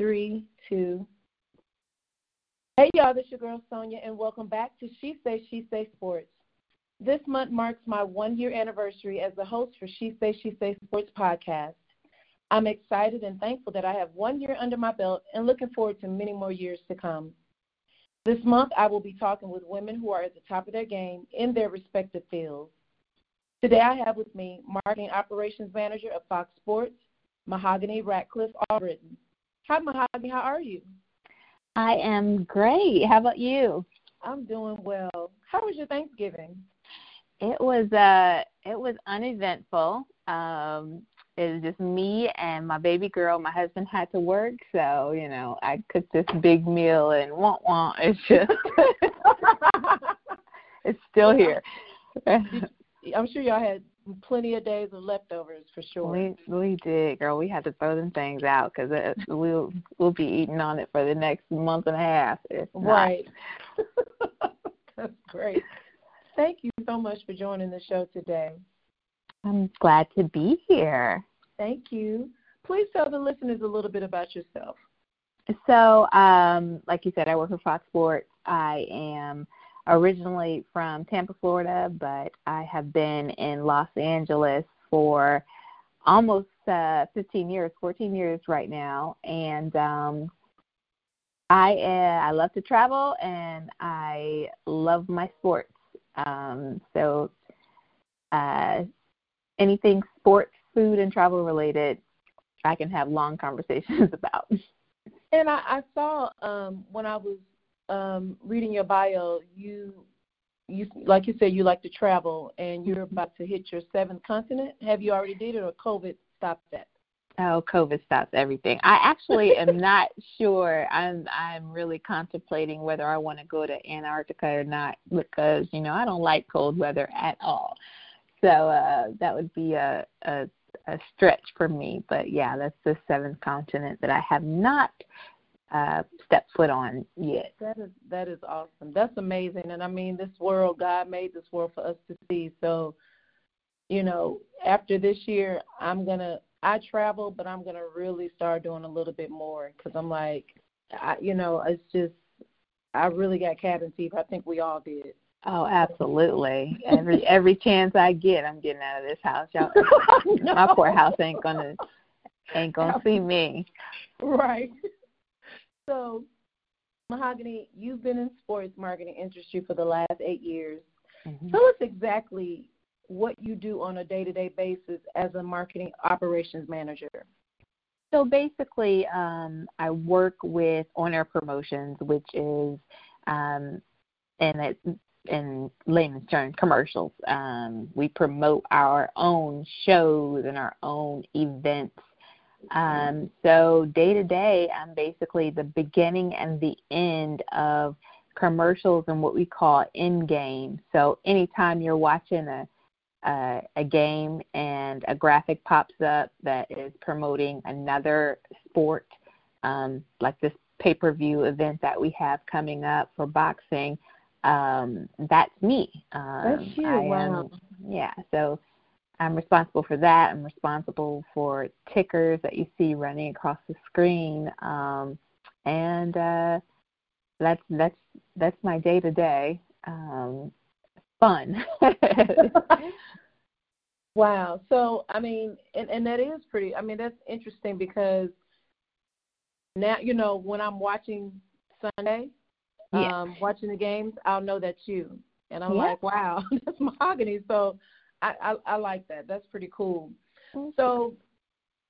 Three, two. Hey y'all, this is your girl Sonia, and welcome back to She Say She Say Sports. This month marks my one-year anniversary as the host for She Say She Say Sports podcast. I'm excited and thankful that I have one year under my belt and looking forward to many more years to come. This month, I will be talking with women who are at the top of their game in their respective fields. Today, I have with me Marketing Operations Manager of Fox Sports, Mahogany Ratcliffe Albritton. Hi, Mahogany. How are you? I am great. How about you? I'm doing well. How was your Thanksgiving? It was uh it was uneventful. Um it was just me and my baby girl. My husband had to work, so you know I cooked this big meal and want want. It's just it's still here. I'm sure y'all had plenty of days of leftovers for sure. We we did, girl. We had to throw them things out because we'll we'll be eating on it for the next month and a half. right. That's great. Thank you so much for joining the show today. I'm glad to be here. Thank you. Please tell the listeners a little bit about yourself. So, um, like you said, I work for Fox Sports. I am originally from Tampa, Florida, but I have been in Los Angeles for almost uh, 15 years, 14 years right now, and um, I uh, I love to travel and I love my sports. Um, so, uh, anything sports food and travel related, I can have long conversations about. And I, I saw um, when I was um, reading your bio, you you like you said you like to travel, and you're mm-hmm. about to hit your seventh continent. Have you already did it, or COVID stopped that? Oh, COVID stops everything. I actually am not sure. I'm I'm really contemplating whether I want to go to Antarctica or not because you know I don't like cold weather at all. So uh, that would be a, a a stretch for me. But yeah, that's the seventh continent that I have not uh, stepped foot on yet. That is that is awesome. That's amazing. And I mean, this world, God made this world for us to see. So, you know, after this year, I'm gonna I travel, but I'm gonna really start doing a little bit more because I'm like, I, you know, it's just I really got cabin fever. I think we all did. Oh, absolutely. Every every chance I get, I'm getting out of this house. Y'all, no. my poor house ain't gonna ain't gonna see me. Right. So, Mahogany, you've been in sports marketing industry for the last eight years. Mm-hmm. Tell us exactly what you do on a day-to-day basis as a marketing operations manager. So basically, um, I work with on-air promotions, which is um, and it in layman's terms, commercials. Um, we promote our own shows and our own events. Um, so day to day, I'm basically the beginning and the end of commercials and what we call in game. So anytime you're watching a uh, a game and a graphic pops up that is promoting another sport, um, like this pay per view event that we have coming up for boxing, um, that's me. Um, that's you. I wow. Am, yeah. So I'm responsible for that. I'm responsible for tickers that you see running across the screen, um, and uh, that's that's that's my day to day. Fun. wow. So I mean, and, and that is pretty. I mean, that's interesting because now you know when I'm watching Sunday yeah. um, watching the games, I'll know that's you. And I'm yeah. like, wow, that's mahogany. So I, I, I like that. That's pretty cool. So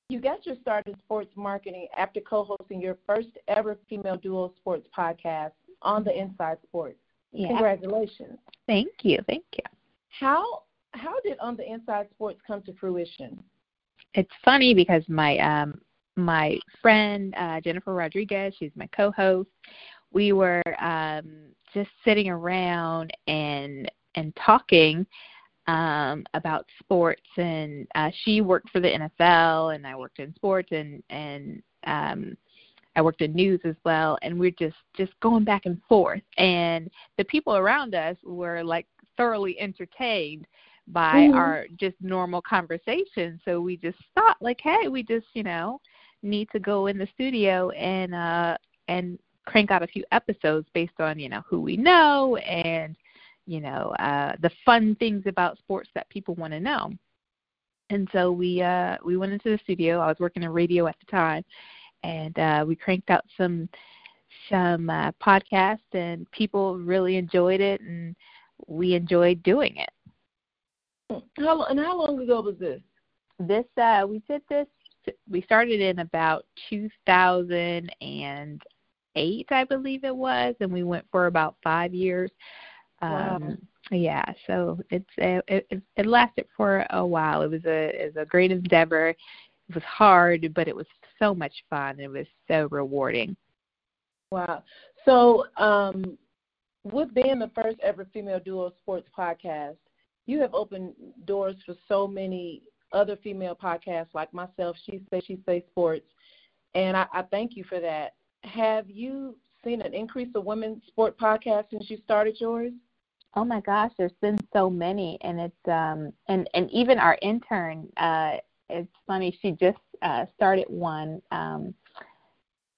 you got your start in sports marketing after co-hosting your first ever female duo sports podcast on the Inside Sports. Yeah. Congratulations. Thank you. Thank you. How how did on the Inside Sports come to fruition? It's funny because my um my friend uh, Jennifer Rodriguez. She's my co-host. We were um, just sitting around and and talking um, about sports, and uh, she worked for the NFL, and I worked in sports, and and um, I worked in news as well, and we're just just going back and forth, and the people around us were like thoroughly entertained by mm-hmm. our just normal conversation. So we just thought like, hey, we just you know need to go in the studio and uh and crank out a few episodes based on you know who we know and you know uh, the fun things about sports that people want to know. And so we uh, we went into the studio. I was working in radio at the time, and uh, we cranked out some some uh, podcasts, and people really enjoyed it, and we enjoyed doing it. How and how long ago was this? This uh, we did this. We started in about 2008, I believe it was, and we went for about five years. Wow. Um, yeah, so it's it, it, it lasted for a while. It was a it was a great endeavor. It was hard, but it was so much fun. It was so rewarding. Wow. So, um, with being the first ever female duo sports podcast, you have opened doors for so many other female podcasts like myself. She say she say sports, and I, I thank you for that. Have you seen an increase of women sport podcasts since you started yours? Oh my gosh, there's been so many, and it's um and and even our intern, uh, it's funny. She just uh, started one um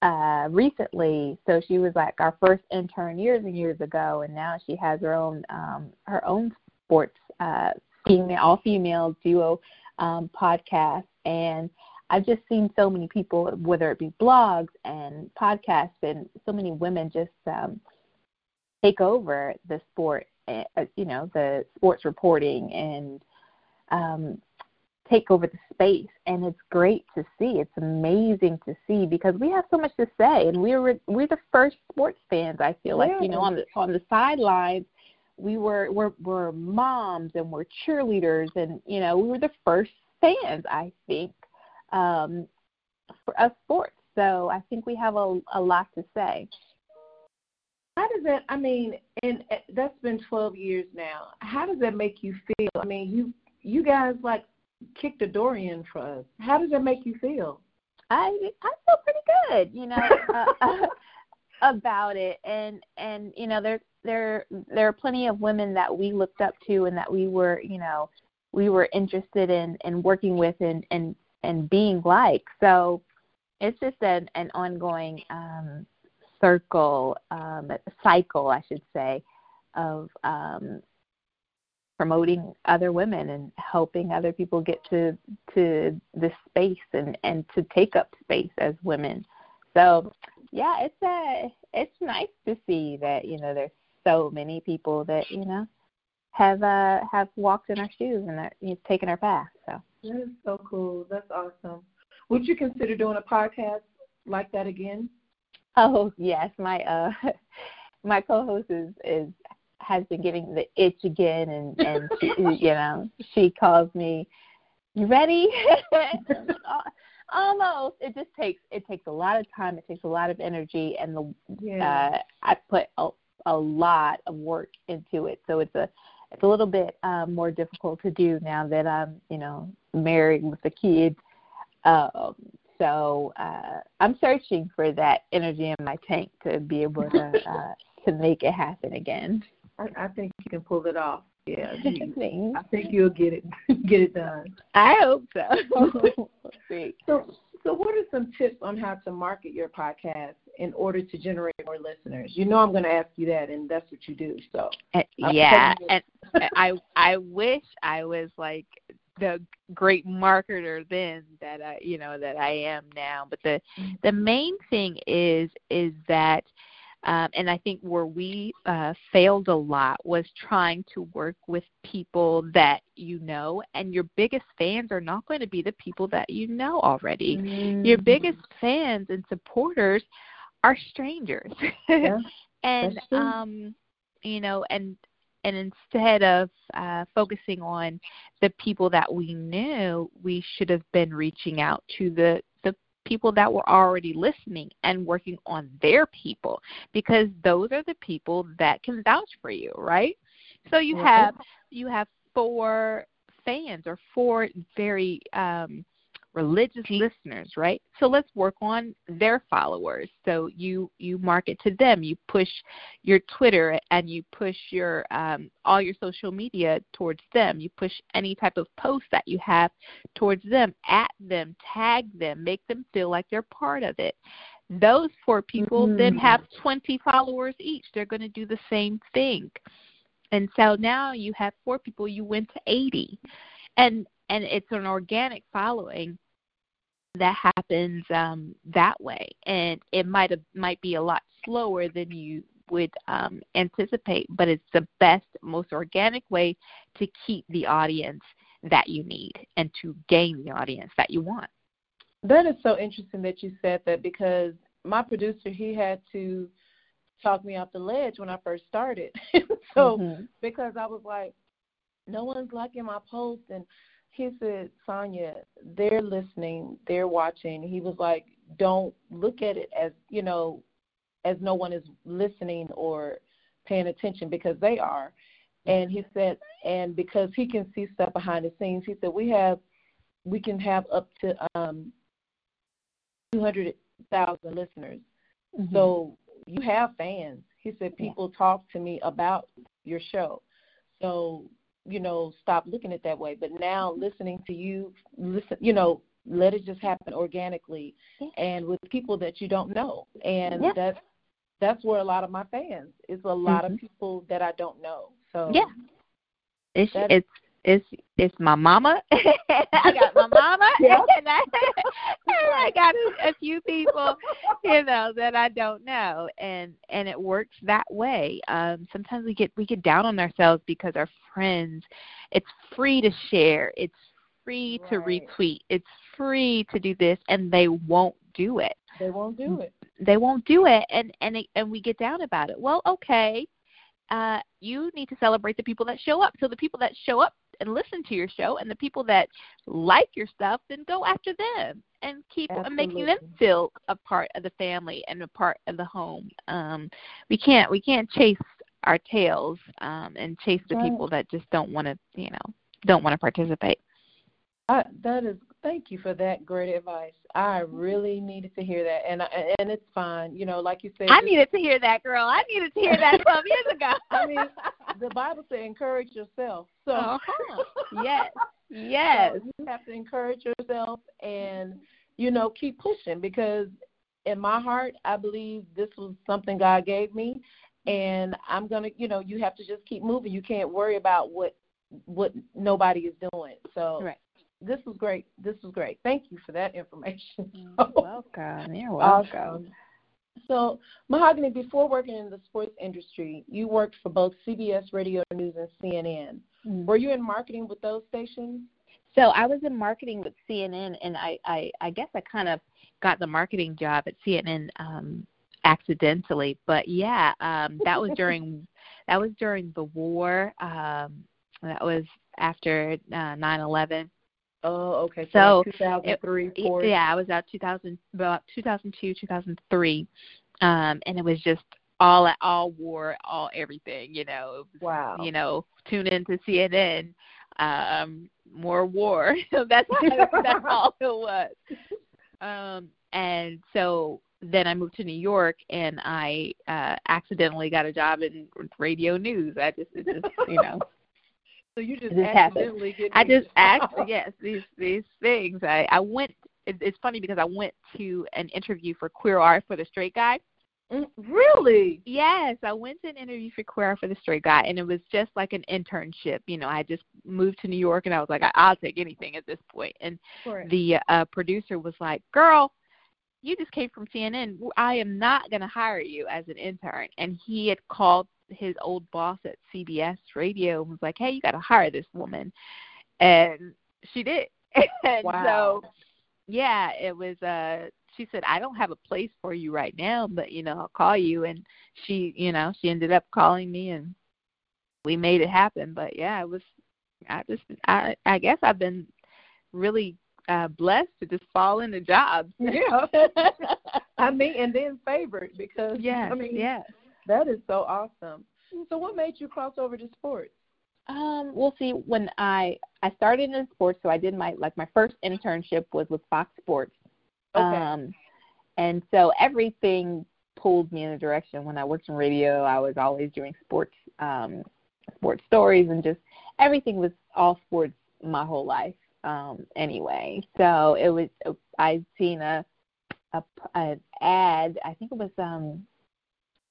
uh recently, so she was like our first intern years and years ago, and now she has her own um her own sports uh female all female duo um podcast, and I've just seen so many people, whether it be blogs and podcasts, and so many women just um take over the sport you know the sports reporting and um, take over the space. And it's great to see. It's amazing to see because we have so much to say. And we're we're the first sports fans i feel like you know on the on the sidelines. We were we're, we're moms and we're cheerleaders and you know we were the first fans i think um for us sports. So i think we have a a lot to say how does that? I mean, and uh, that's been 12 years now. How does that make you feel? I mean, you you guys like kicked the door in for us. How does that make you feel? I I feel pretty good, you know, uh, about it, and and you know there there there are plenty of women that we looked up to and that we were you know we were interested in in working with and and and being like. So it's just an an ongoing um circle, um, cycle, I should say, of um, promoting other women and helping other people get to to this space and and to take up space as women. So yeah, it's a uh, it's nice to see that you know there's so many people that you know have uh have walked in our shoes and are, you know, taken our path. So that is so cool. That's awesome. Would you consider doing a podcast like that again? Oh yes, my uh my co-host is is has been getting the itch again, and and she, you know she calls me, "You ready?" Almost. It just takes it takes a lot of time. It takes a lot of energy, and the yeah. uh, I put a, a lot of work into it. So it's a it's a little bit um, more difficult to do now that I'm you know married with a kid. Um, so uh, I'm searching for that energy in my tank to be able to uh, to make it happen again. I, I think you can pull it off. Yeah, you, I think you'll get it get it done. I hope so. so, so what are some tips on how to market your podcast in order to generate more listeners? You know, I'm going to ask you that, and that's what you do. So, uh, yeah, and I I wish I was like the great marketer then that I you know that I am now. But the the main thing is is that um, and I think where we uh, failed a lot was trying to work with people that you know, and your biggest fans are not going to be the people that you know already. Mm-hmm. Your biggest fans and supporters are strangers, yeah, and um, you know, and and instead of uh, focusing on the people that we knew, we should have been reaching out to the the people that were already listening and working on their people because those are the people that can vouch for you, right? So you have you have four fans or four very um religious listeners, right? So let's work on their followers. So you you market to them. You push your Twitter and you push your um, all your social media towards them. You push any type of post that you have towards them, at them, tag them, make them feel like they're part of it. Those four people mm-hmm. then have 20 followers each. They're going to do the same thing. And so now you have four people, you went to 80. And and it's an organic following that happens um, that way, and it might have, might be a lot slower than you would um, anticipate, but it's the best, most organic way to keep the audience that you need and to gain the audience that you want. That is so interesting that you said that because my producer he had to talk me off the ledge when I first started. so mm-hmm. because I was like, no one's liking my post and he said, Sonia, they're listening, they're watching. He was like, don't look at it as, you know, as no one is listening or paying attention because they are. And he said, and because he can see stuff behind the scenes, he said, we have, we can have up to um, 200,000 listeners. Mm-hmm. So you have fans. He said, people talk to me about your show. So you know, stop looking at that way. But now listening to you, listen, you know, let it just happen organically and with people that you don't know. And yeah. that's that's where a lot of my fans is a lot mm-hmm. of people that I don't know. So Yeah. It's it's it's it's my mama. I got my mama, yeah. and, I, and I got a, a few people, you know, that I don't know, and and it works that way. Um, sometimes we get we get down on ourselves because our friends. It's free to share. It's free right. to retweet. It's free to do this, and they won't do it. They won't do it. They won't do it, and and it, and we get down about it. Well, okay. Uh, you need to celebrate the people that show up. So the people that show up and listen to your show and the people that like your stuff then go after them and keep Absolutely. making them feel a part of the family and a part of the home um we can't we can't chase our tails um and chase the right. people that just don't want to you know don't want to participate I, that is thank you for that great advice. I really needed to hear that, and and it's fine. You know, like you said, I needed to hear that, girl. I needed to hear that twelve years ago. I mean, the Bible says encourage yourself. So uh-huh. yes, yes, so you have to encourage yourself, and you know, keep pushing because in my heart, I believe this was something God gave me, and I'm gonna, you know, you have to just keep moving. You can't worry about what what nobody is doing. So right this was great. This was great. Thank you for that information. You're welcome. You're welcome. Awesome. So, Mahogany, before working in the sports industry, you worked for both CBS Radio News and CNN. Mm-hmm. Were you in marketing with those stations? So I was in marketing with CNN, and I I, I guess I kind of got the marketing job at CNN um, accidentally. But yeah, um, that was during that was during the war. Um, that was after uh, 9/11. Oh, okay. So, so 2003, it, yeah, I was out 2000, about 2002, 2003, um, and it was just all at all war, all everything. You know. Wow. You know, tune in to CNN. Um, more war. that's that's all it was. Um, and so then I moved to New York, and I uh, accidentally got a job in radio news. I just, it just you know. So you just, get. I just asked. yes, these these things. I I went. It, it's funny because I went to an interview for Queer Eye for the Straight Guy. Mm, really? Yes, I went to an interview for Queer Eye for the Straight Guy, and it was just like an internship. You know, I just moved to New York, and I was like, I, I'll take anything at this point. And the uh, producer was like, "Girl, you just came from CNN. I am not going to hire you as an intern." And he had called his old boss at CBS Radio and was like, "Hey, you got to hire this woman," and she did. and wow. so, yeah, it was. uh She said, "I don't have a place for you right now, but you know, I'll call you." And she, you know, she ended up calling me, and we made it happen. But yeah, it was. I just, I, I guess I've been really uh blessed to just fall into jobs. Yeah. I mean, and then favored because yes, I mean, yes. that is so awesome. So, what made you cross over to sports? Um, we'll see. When I I started in sports, so I did my like my first internship was with Fox Sports. Okay. Um, and so everything pulled me in a direction. When I worked in radio, I was always doing sports, um, sports stories, and just everything was all sports my whole life. Um, anyway, so it was. I seen a, a an ad. I think it was um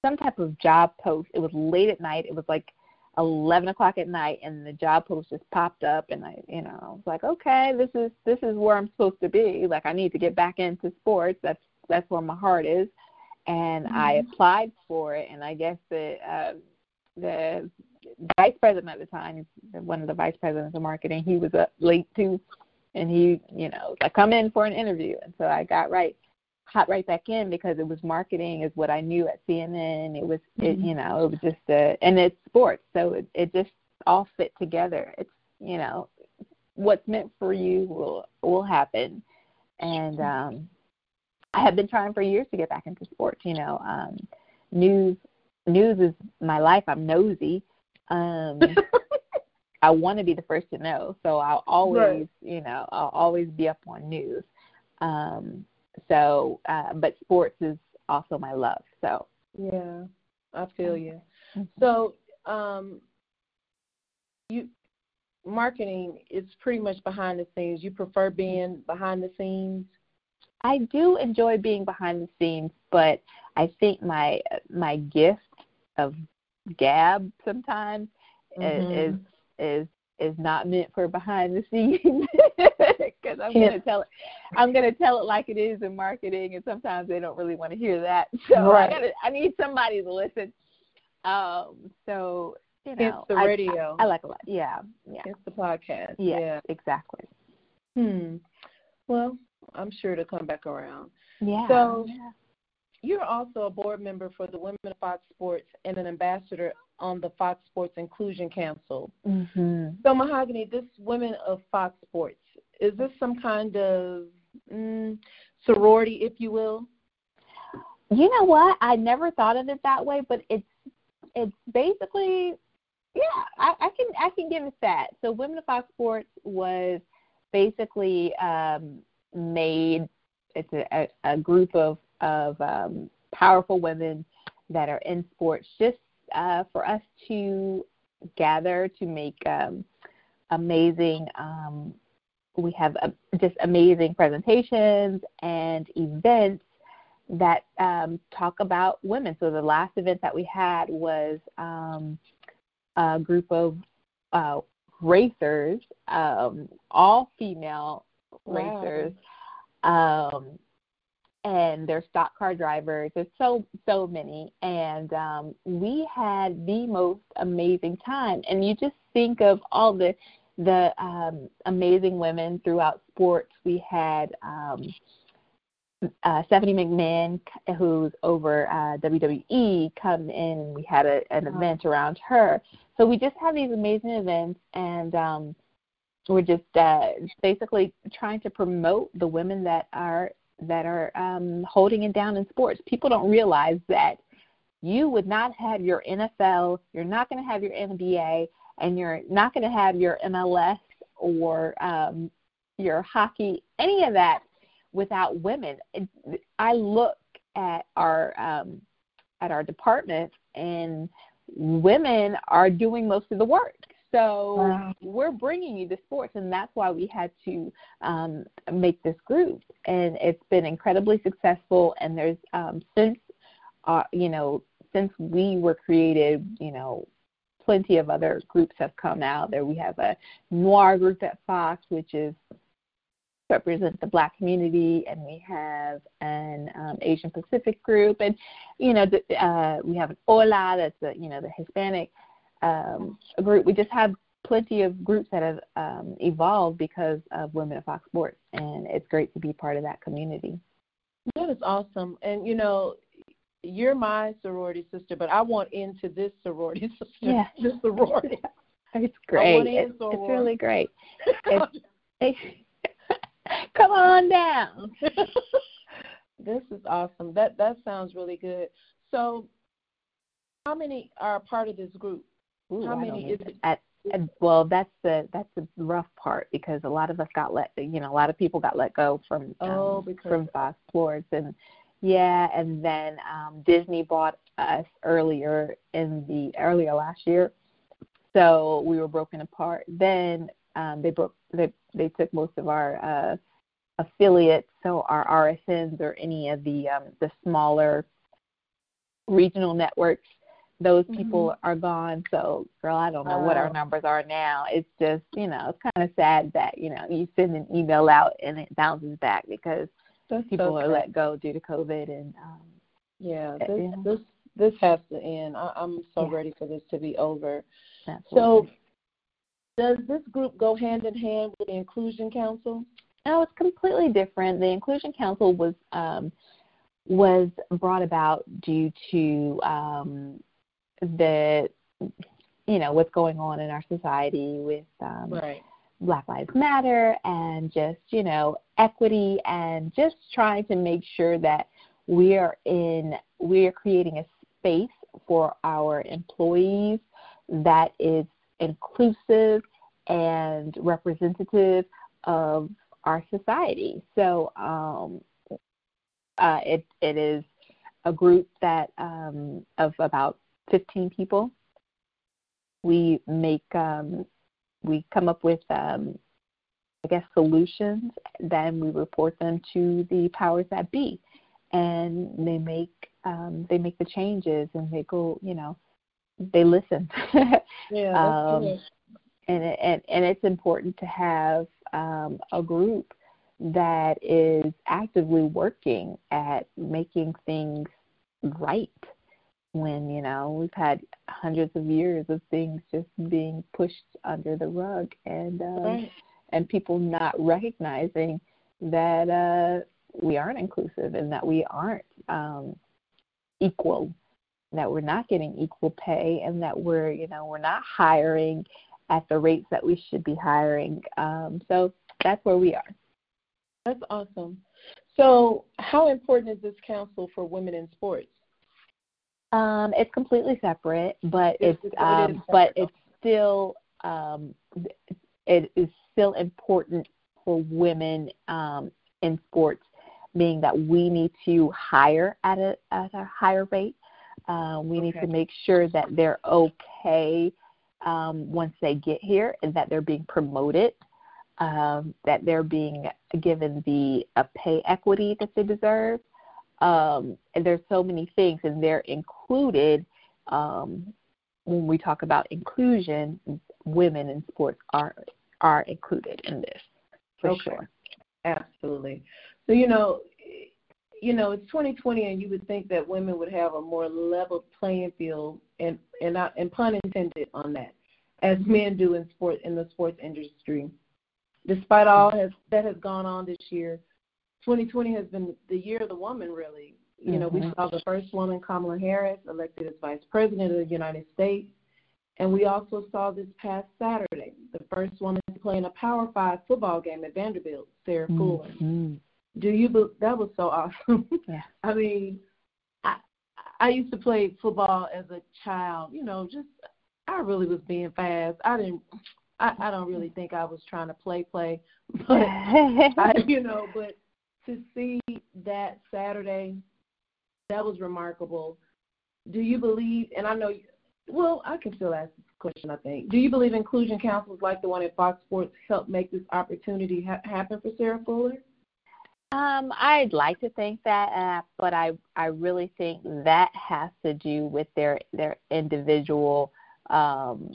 some type of job post. It was late at night. It was like eleven o'clock at night and the job post just popped up and I you know, I was like, Okay, this is this is where I'm supposed to be. Like I need to get back into sports. That's that's where my heart is. And mm-hmm. I applied for it and I guess the uh the vice president at the time, one of the vice presidents of marketing, he was up late too and he, you know, like come in for an interview and so I got right hot right back in because it was marketing is what I knew at CNN. It was it Mm-hmm. you know, it was just a and it's sports, so it it just all fit together. It's you know, what's meant for you will will happen. And um I have been trying for years to get back into sports, you know. Um news news is my life. I'm nosy. Um I want to be the first to know, so I'll always, Right. you know, I'll always be up on news. Um so, uh, but sports is also my love. So, Yeah, I feel you. Mhm. So, um, you marketing is pretty much behind the scenes. You prefer being behind the scenes. I do enjoy being behind the scenes, but I think my my gift of gab sometimes Mhm. is is is not meant for behind the scenes because I'm Yeah. gonna tell it I'm gonna tell it like it is in marketing, and sometimes they don't really want to hear that. So Right. I gotta I need somebody to listen. Um, so you know, Hence the radio. I, I like a lot. Yeah, yeah, It's the podcast. yes, Yeah. exactly. Hmm. Well, I'm sure to come back around. Yeah. So- yeah. You're also a board member for the Women of Fox Sports and an ambassador on the Fox Sports Inclusion Council. Mhm. So, Mahogany, this Women of Fox Sports, is this some kind of mm, sorority, if you will? You know what? I never thought of it that way, but it's it's basically yeah, I, I can I can give it that. So Women of Fox Sports was basically um made it's a, a, a group of of um powerful women that are in sports just uh for us to gather to make um amazing um we have uh, just amazing presentations and events that um, talk about women. So the last event that we had was um, a group of uh, racers, um, all female Wow. racers, um, and they're stock car drivers. There's so so many, and um, we had the most amazing time. And you just think of all the the um, amazing women throughout sports. We had. Um, uh, Stephanie McMahon, who's over uh, WWE, come in and we had a, an event around her. So we just have these amazing events, and um, we're just uh, basically trying to promote the women that are that are um, holding it down in sports. People don't realize that you would not have your NFL, you're not going to have your NBA, and you're not going to have your MLS or um, your hockey, any of that without women. I look at our um, at our department, and women are doing most of the work. So Wow. we're bringing you the sports, and that's why we had to um, make this group. And it's been incredibly successful. And there's um, since uh, you know since we were created, you know, plenty of other groups have come out. There we have a noir group at Fox, which is represent the black community and we have an um, asian pacific group and you know the, uh, we have an hola that's the you know the hispanic um, group we just have plenty of groups that have um, evolved because of women at fox sports and it's great to be part of that community That is awesome. And you know, you're my sorority sister, but I want into this sorority sister. Yeah. This sorority. it's great it's, it's really great It's- Come on down. this is awesome. That that sounds really good. So, how many are part of this group? Ooh, how many is it? At, at, well, that's the that's the rough part because a lot of us got let. You know, a lot of people got let go from um, oh, because from Fox Sports and yeah, and then um Disney bought us earlier in the earlier last year, so we were broken apart. Then um, they broke they they took most of our uh, affiliates, so our RSNs or any of the um, the smaller regional networks. Those people mm-hmm. are gone. So, girl, I don't know what our numbers are now. It's just, you know, it's kind of sad that you know you send an email out and it bounces back because That's people so are let go due to COVID and um, Yeah, Uh, this this this has to end. I, I'm so Yeah. ready for this to be over. that's So, does this group go hand in hand with the Inclusion Council? No, it's completely different. The Inclusion Council was um, was brought about due to um, the you know what's going on in our society with um, Right. Black Lives Matter and just you know equity and just trying to make sure that we are in we are creating a space for our employees that is inclusive and representative of our society. So um, uh, it it is a group that um, of about 15 people. We make um, we come up with um, I guess solutions, then we report them to the powers that be, and they make um, they make the changes and they go you know they listen. Yeah, Um, and and and it's important to have um, a group that is actively working at making things right. When you know we've had hundreds of years of things just being pushed under the rug, and um, Right. and people not recognizing that uh, we aren't inclusive and that we aren't um, equal, that we're not getting equal pay, and that we're you know we're not hiring at the rates that we should be hiring. Um, so that's where we are. That's awesome. So, how important is this council for women in sports? Um, it's completely separate, but it's it is um, but it's still um, it is still important for women um, in sports, being that we need to hire at a at a higher rate. Um, we need to make sure that they're okay um, once they get here and that they're being promoted, um, that they're being given the a pay equity that they deserve. Um, and there's so many things, and they're included um, when we talk about inclusion. Women in sports are are included in this for Okay. sure. Absolutely. So, you know, you know, it's 2020, and you would think that women would have a more level playing field, and and not, and pun intended on that, as men do in sport in the sports industry. Despite all has that has gone on this year, 2020 has been the year of the woman. Really, you know, we Mhm. saw the first woman, Kamala Harris, elected as Vice President of the United States, and we also saw this past Saturday the first woman to play in a Power Five football game at Vanderbilt, Sarah Fuller. Mhm. Do you? be- That was so awesome. Yeah. I mean, I I used to play football as a child. You know, just I really was being fast. I didn't. I I don't really think I was trying to play play, but I, you know, but to see that Saturday, that was remarkable. Do you believe? And I know. Well, I can still ask this question. I think. Do you believe inclusion councils like the one at Fox Sports help make this opportunity ha- happen for Sarah Fuller? Um, I'd like to think that, uh, but I I really think that has to do with their their individual um,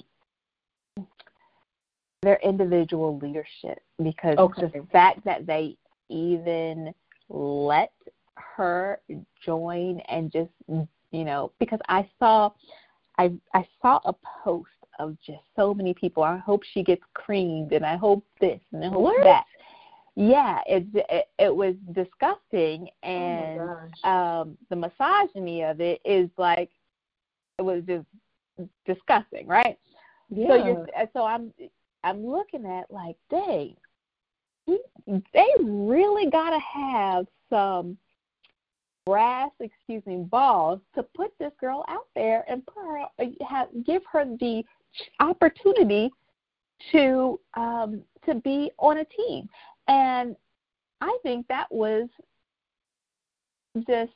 their individual leadership because Okay. the fact that they even let her join and just you know because I saw I I saw a post of just so many people. I hope she gets creamed and I hope this and I hope What? that. Yeah, it, it it was disgusting and oh um the misogyny of it is like it was just disgusting, right? yeah. So you're so I'm I'm looking at like, dang, they really got to have some brass, excuse me, balls to put this girl out there and put her, have, give her the opportunity to um, to be on a team. And I think that was just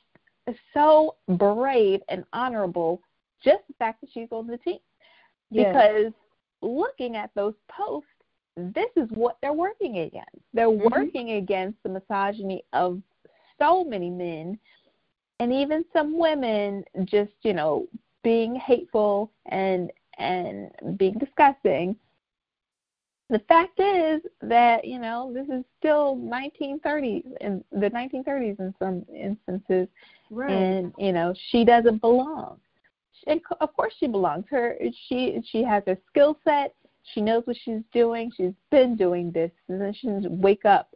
so brave and honorable. Just the fact that she's on the team, yes. because looking at those posts, this is what they're working against. They're mm-hmm. working against the misogyny of so many men and even some women just, you know, being hateful and and being disgusting. The fact is that, you know, this is still 1930s in the 1930s in some instances. Right. And, you know, she doesn't belong. And of course she belongs. Her she she has a skill set she knows what she's doing. She's been doing this, and then she doesn't wake up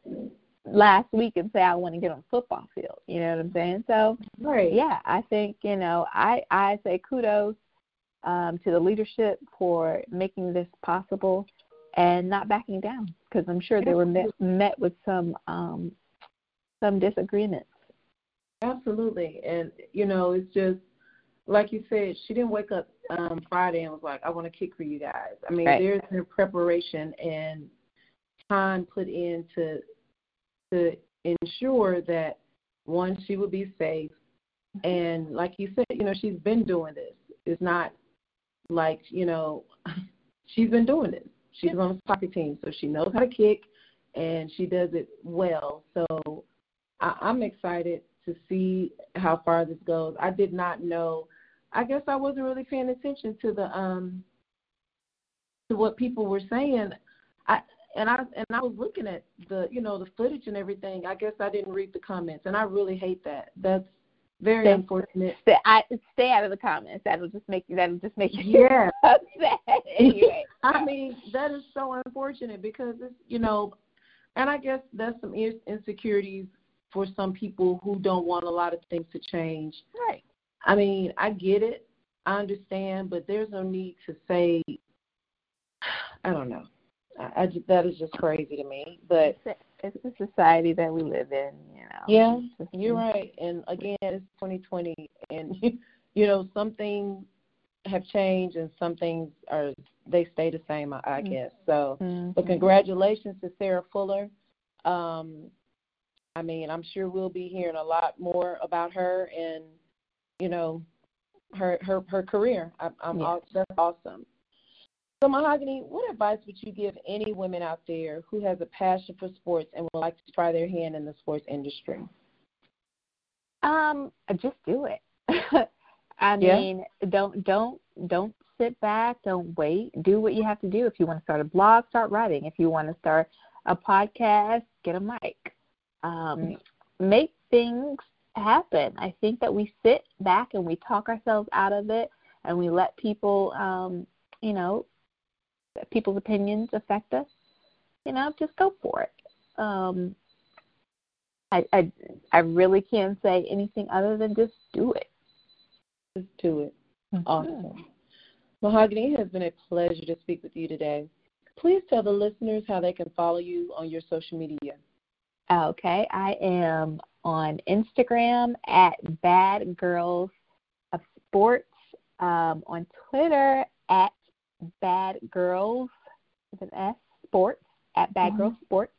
last week and say I want to get on the football field. You know what I'm saying? So right. yeah, I think you know I I say kudos um, to the leadership for making this possible and not backing down because I'm sure they were met, met with some um, some disagreements. Absolutely, and you know it's just like you said, she didn't wake up um, Friday and was like, I want to kick for you guys. I mean, right. there's been preparation and time put in to to ensure that one, she would be safe, and like you said, you know, she's been doing this. It's not like you know, she's been doing this. She's yeah. on the soccer team, so she knows how to kick, and she does it well. So I, I'm excited to see how far this goes. I did not know I guess I wasn't really paying attention to the um to what people were saying. I and I and I was looking at the you know the footage and everything. I guess I didn't read the comments, and I really hate that. That's very stay, unfortunate. Stay, I, stay out of the comments. That'll just make you. That'll just make you yeah. upset. anyway. I mean, that is so unfortunate because it's you know, and I guess that's some insecurities for some people who don't want a lot of things to change. Right. I mean, I get it. I understand, but there's no need to say, I don't know. I, I just, that is just crazy to me. But it's the society that we live in, you know. Yeah, you're right. And again, it's 2020, and you know some things have changed, and some things are they stay the same, I, I mm-hmm. guess. So, mm-hmm. but congratulations to Sarah Fuller. Um, I mean, I'm sure we'll be hearing a lot more about her and you know, her her her career. I, yeah. all, that's awesome. So Mahogany, what advice would you give any women out there who has a passion for sports and would like to try their hand in the sports industry? Um, just do it. I yeah. mean, don't don't don't sit back, don't wait. Do what you have to do. If you want to start a blog, start writing. If you want to start a podcast, get a mic. Um, make things happen. I think that we sit back and we talk ourselves out of it and we let people, um, you know, people's opinions affect us. You know, just go for it. Um, I, I I really can't say anything other than just do it. Just do it. Mm-hmm. Awesome. Mahogany, it has been a pleasure to speak with you today. Please tell the listeners how they can follow you on your social media. Okay, I am on Instagram at Bad Girls of Sports, um, on Twitter at Bad Girls with an S Sports at Bad mm-hmm. Girls Sports,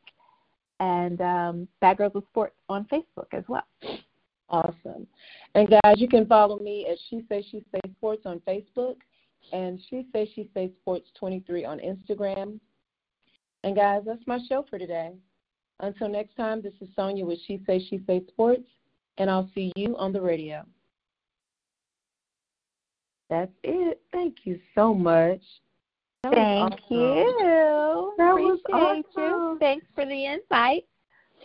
and um, Bad Girls of Sports on Facebook as well. Awesome. And guys, you can follow me at She Say She Say Sports on Facebook and She Say She Say Sports 23 on Instagram. And guys, that's my show for today. Until next time, this is Sonia with She Say She Say Sports, and I'll see you on the radio. That's it. Thank you so much. Thank awesome. you. That Appreciate was awesome. you. Thanks for the insight.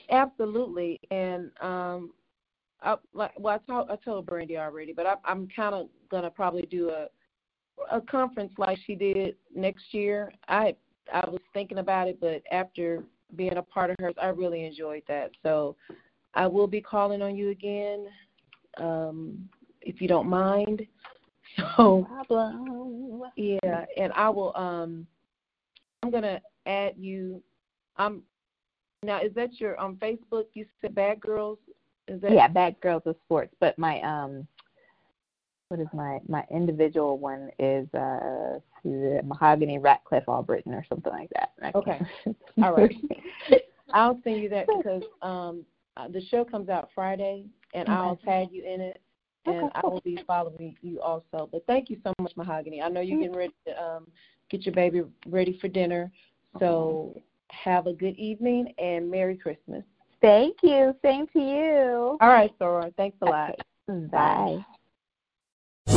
Absolutely. And um, I, like, well, I told I told Brandy already, but I, I'm kind of gonna probably do a a conference like she did next year. I I was thinking about it, but after being a part of hers. I really enjoyed that. So I will be calling on you again, um, if you don't mind. So. Yeah, and I will um I'm gonna add you I'm Now, is that your on Facebook? You said Bad Girls. Is that? Yeah, Bad Girls of Sports. But my um, what is my my individual one is uh Mahogany Ratcliffe Albritton or something like that. Okay. All right. I'll send you that because um uh, the show comes out Friday and okay. I'll tag you in it and okay, cool. I will be following you also. But thank you so much, Mahogany. I know you're getting ready to um get your baby ready for dinner. So have a good evening and Merry Christmas. Thank you. Same to you. All right, Sora. Thanks a lot. Bye.